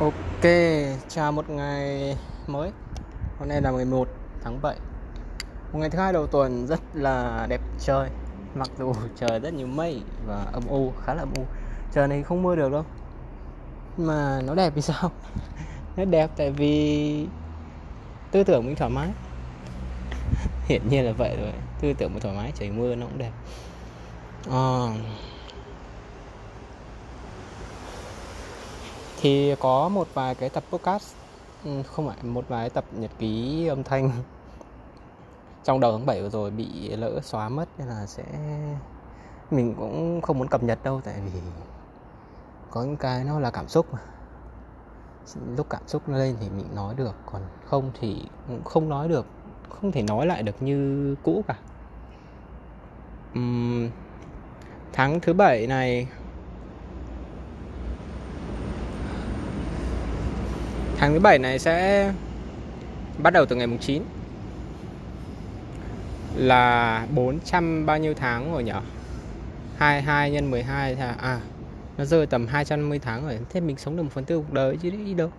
Ok, chào một ngày mới. Hôm nay là 11 tháng 7 Một ngày thứ hai đầu tuần rất là đẹp trời. Mặc dù trời rất nhiều mây và âm u, khá là âm u. Trời này không mưa được đâu. Mà nó đẹp vì sao? Nó đẹp tại vì tư tưởng mình thoải mái. Hiển nhiên là vậy rồi. Tư tưởng mình thoải mái, trời mưa nó cũng đẹp. À, thì có một vài cái tập podcast ừ, không phải một vài tập nhật ký âm thanh. Trong đầu tháng 7 vừa rồi bị lỡ xóa mất nên là sẽ mình cũng không muốn cập nhật đâu tại vì có những cái nó là cảm xúc mà. Lúc cảm xúc lên thì mình nói được còn không thì cũng không nói được không thể nói lại được như cũ cả. Uhm, tháng thứ bảy này Tháng thứ 7 này sẽ bắt đầu từ ngày mùng 9 là 400 bao nhiêu tháng rồi nhỉ? 22 nhân 12 là à nó rơi tầm 250 tháng rồi. Thế mình sống được 1 phần tư cuộc đời chứ đi đâu.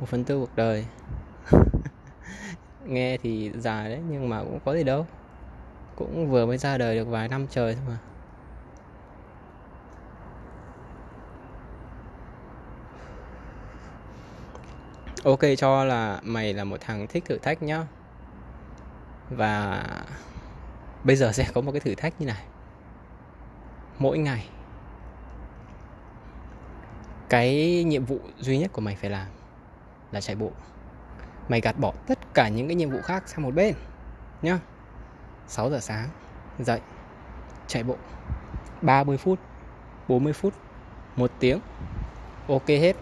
1 phần tư cuộc đời. Nghe thì dài đấy, nhưng mà cũng có gì đâu. Cũng vừa mới ra đời được vài năm trời thôi mà. Ok, cho là mày là một thằng thích thử thách nhá. Và bây giờ sẽ có một cái thử thách như này. Mỗi ngày, cái nhiệm vụ duy nhất của mày phải làm là chạy bộ. Mày gạt bỏ tất cả những cái nhiệm vụ khác sang một bên nhá. 6 giờ sáng, dậy, chạy bộ. 30 phút 40 phút, một tiếng. Ok hết.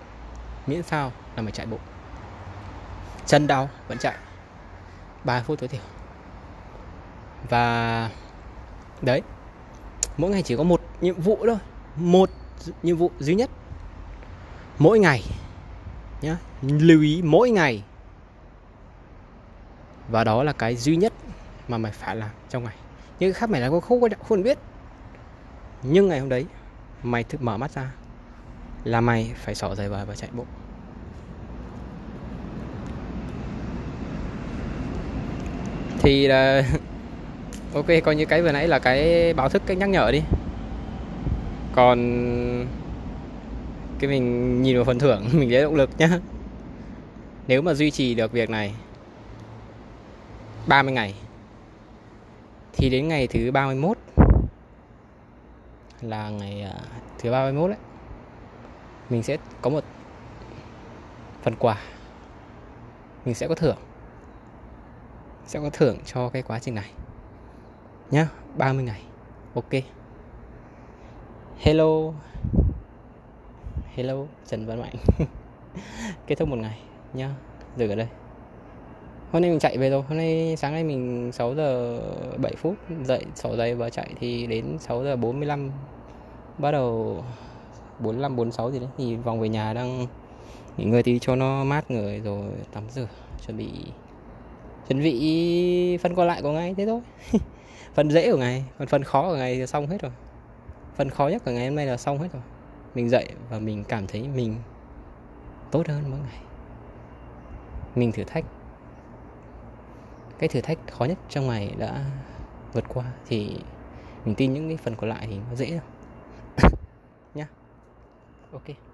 Miễn sao là mày chạy bộ chân đau, vẫn chạy. 3 phút tối thiểu. Và đấy, mỗi ngày chỉ có một nhiệm vụ thôi. Một nhiệm vụ duy nhất. Mỗi ngày nhá, lưu ý mỗi ngày. Và đó là cái duy nhất mà mày phải làm trong ngày. Những cái khác mày là không có không biết. Nhưng ngày hôm đấy, mày thực mở mắt ra là mày phải xỏ giày vào và chạy bộ. Thì là ok, coi như cái vừa nãy là cái báo thức, cái nhắc nhở đi. Còn cái mình nhìn vào phần thưởng, mình lấy động lực nhá. Nếu mà duy trì được việc này 30 ngày, thì đến ngày thứ 31 là ngày à, thứ 31 đấy, mình sẽ có một phần quà. Mình sẽ có thưởng sẽ có thưởng cho cái quá trình này. Nhá 30 ngày. Ok. Hello. Hello, Trần Văn Mạnh. Kết thúc một ngày. Nhá dừng ở đây. Hôm nay mình chạy về rồi. Hôm nay sáng nay mình 6 giờ 7 phút dậy, xỏ giày và chạy thì đến 6 giờ 45 bắt đầu 45 46 gì đấy. Thì vòng về nhà đang nghỉ ngơi tí cho nó mát người rồi tắm rửa, chuẩn bị chuẩn bị phần còn lại của ngày thế thôi. Phần dễ của ngày, còn phần khó của ngày thì xong hết rồi. Phần khó nhất của ngày hôm nay là xong hết rồi. Mình dậy và mình cảm thấy mình tốt hơn mỗi ngày. Mình thử thách. Cái thử thách khó nhất trong ngày đã vượt qua thì mình tin những cái phần còn lại thì nó dễ rồi nhá. Ok.